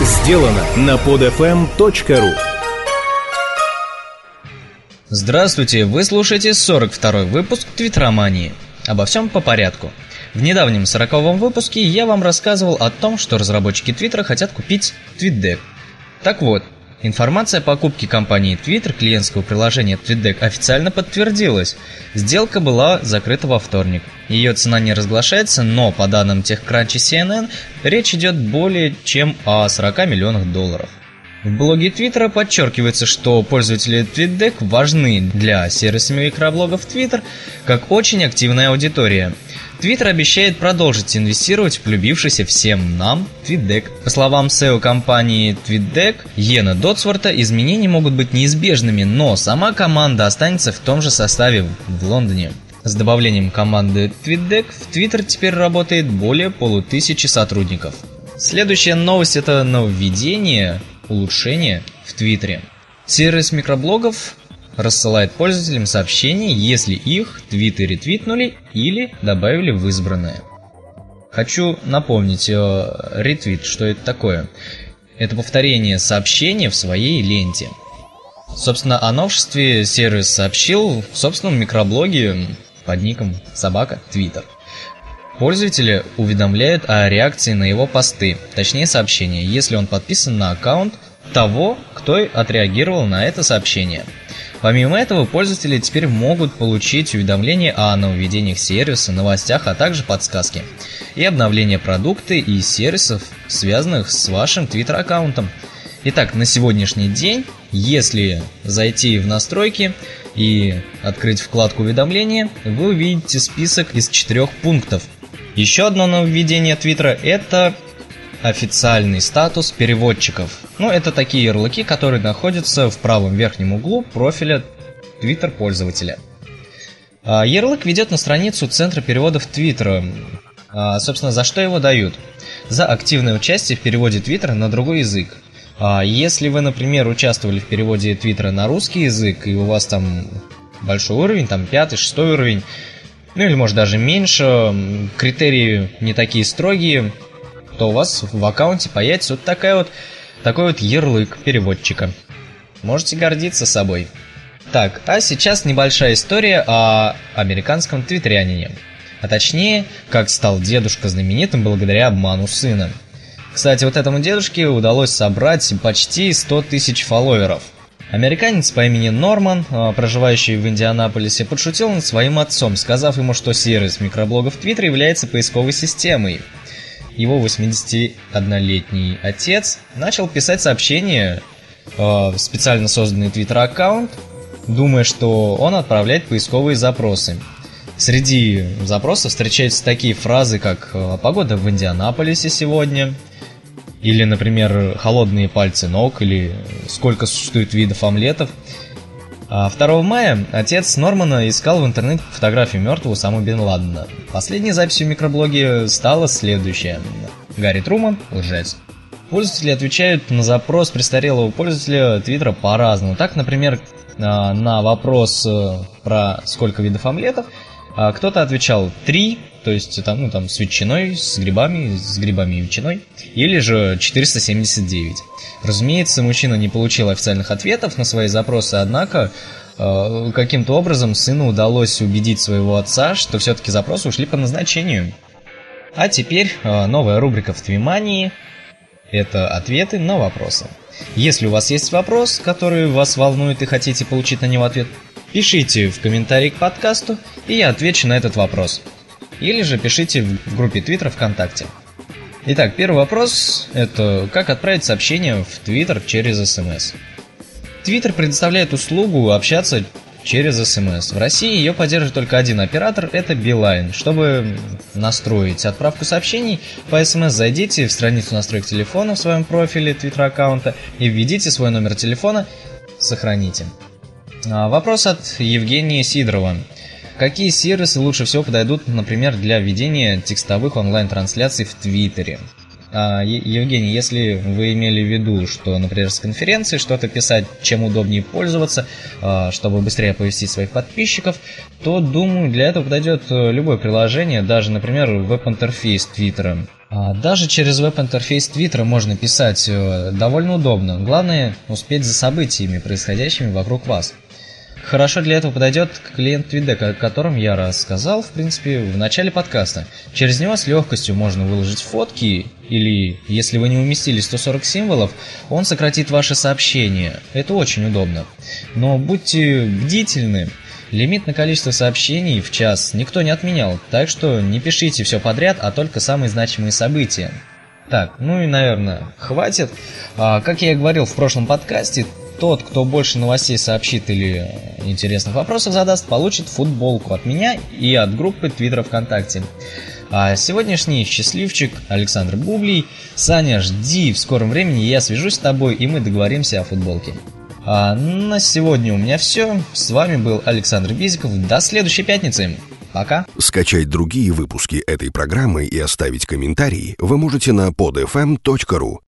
сделано на podfm.ru Здравствуйте, вы слушаете 42 выпуск Твитромании. Обо всем по порядку. В недавнем 40 выпуске я вам рассказывал о том, что разработчики Твиттера хотят купить TweetDeck. Так вот, Информация о покупке компании Twitter клиентского приложения TweetDeck официально подтвердилась. Сделка была закрыта во вторник. Ее цена не разглашается, но по данным TechCrunch CNN речь идет более чем о 40 миллионах долларов. В блоге Твиттера подчеркивается, что пользователи TweetDeck важны для сервиса микроблогов Twitter как очень активная аудитория – Твиттер обещает продолжить инвестировать в полюбившийся всем нам TweetDeck. По словам SEO компании TweetDeck, Йена Дотсворта, изменения могут быть неизбежными, но сама команда останется в том же составе в Лондоне. С добавлением команды TweetDeck в Twitter теперь работает более полутысячи сотрудников. Следующая новость это нововведение, улучшение в Твиттере. Сервис микроблогов рассылает пользователям сообщения, если их твиты ретвитнули или добавили в избранное. Хочу напомнить э, ретвит, что это такое. Это повторение сообщения в своей ленте. Собственно, о новшестве сервис сообщил в собственном микроблоге под ником собака Твиттер. Пользователя уведомляют о реакции на его посты, точнее сообщения, если он подписан на аккаунт того, кто отреагировал на это сообщение – Помимо этого, пользователи теперь могут получить уведомления о нововведениях сервиса, новостях, а также подсказки и обновления продукта и сервисов, связанных с вашим Twitter-аккаунтом. Итак, на сегодняшний день, если зайти в настройки и открыть вкладку уведомления, вы увидите список из четырех пунктов. Еще одно нововведение Twitter – это официальный статус переводчиков. Ну, это такие ярлыки, которые находятся в правом верхнем углу профиля Twitter пользователя. А, ярлык ведет на страницу Центра переводов Твиттера. Собственно, за что его дают? За активное участие в переводе Твиттера на другой язык. А, если вы, например, участвовали в переводе Твиттера на русский язык, и у вас там большой уровень, там пятый, шестой уровень, ну или может даже меньше, критерии не такие строгие, то у вас в аккаунте появится вот такая вот такой вот ярлык переводчика. Можете гордиться собой. Так, а сейчас небольшая история о американском твиттерянине. А точнее, как стал дедушка знаменитым благодаря обману сына. Кстати, вот этому дедушке удалось собрать почти 100 тысяч фолловеров. Американец по имени Норман, а, проживающий в Индианаполисе, подшутил над своим отцом, сказав ему, что сервис микроблогов Twitter является поисковой системой – его 81-летний отец начал писать сообщения э, в специально созданный твиттер-аккаунт, думая, что он отправляет поисковые запросы. Среди запросов встречаются такие фразы, как э, «погода в Индианаполисе сегодня», или, например, «холодные пальцы ног», или «сколько существует видов омлетов». 2 а мая отец Нормана искал в интернете фотографию мертвого Саму Бен Ладена. Последней записью в микроблоге стала следующая. Гарри Труман – лжец. Пользователи отвечают на запрос престарелого пользователя Твиттера по-разному. Так, например, а, на вопрос э, про сколько видов омлетов а, кто-то отвечал три, то есть там, ну, там с ветчиной, с грибами, с грибами и ветчиной, или же 479. Разумеется, мужчина не получил официальных ответов на свои запросы, однако э, каким-то образом сыну удалось убедить своего отца, что все-таки запросы ушли по назначению. А теперь э, новая рубрика в Твимании – это ответы на вопросы. Если у вас есть вопрос, который вас волнует и хотите получить на него ответ, пишите в комментарии к подкасту, и я отвечу на этот вопрос. Или же пишите в группе Твиттер ВКонтакте. Итак, первый вопрос – это как отправить сообщение в Твиттер через СМС. Твиттер предоставляет услугу общаться через СМС. В России ее поддерживает только один оператор – это Beeline. Чтобы настроить отправку сообщений по СМС, зайдите в страницу настроек телефона в своем профиле Твиттер аккаунта и введите свой номер телефона, сохраните. А, вопрос от Евгения Сидорова. Какие сервисы лучше всего подойдут, например, для ведения текстовых онлайн-трансляций в Твиттере? А, Евгений, если вы имели в виду, что, например, с конференции что-то писать, чем удобнее пользоваться, а, чтобы быстрее оповестить своих подписчиков, то, думаю, для этого подойдет э, любое приложение, даже, например, веб-интерфейс Твиттера. Даже через веб-интерфейс Твиттера можно писать э, довольно удобно. Главное успеть за событиями, происходящими вокруг вас. Хорошо для этого подойдет клиент TweetDeck, о котором я рассказал, в принципе, в начале подкаста. Через него с легкостью можно выложить фотки, или, если вы не уместили 140 символов, он сократит ваше сообщение. Это очень удобно. Но будьте бдительны, Лимит на количество сообщений в час никто не отменял, так что не пишите все подряд, а только самые значимые события. Так, ну и, наверное, хватит. А, как я и говорил в прошлом подкасте, тот, кто больше новостей сообщит или интересных вопросов задаст, получит футболку от меня и от группы Твиттера ВКонтакте. А сегодняшний счастливчик Александр Бублий. Саня, жди, в скором времени я свяжусь с тобой и мы договоримся о футболке. А на сегодня у меня все. С вами был Александр Бизиков. До следующей пятницы. Пока. Скачать другие выпуски этой программы и оставить комментарии вы можете на podfm.ru.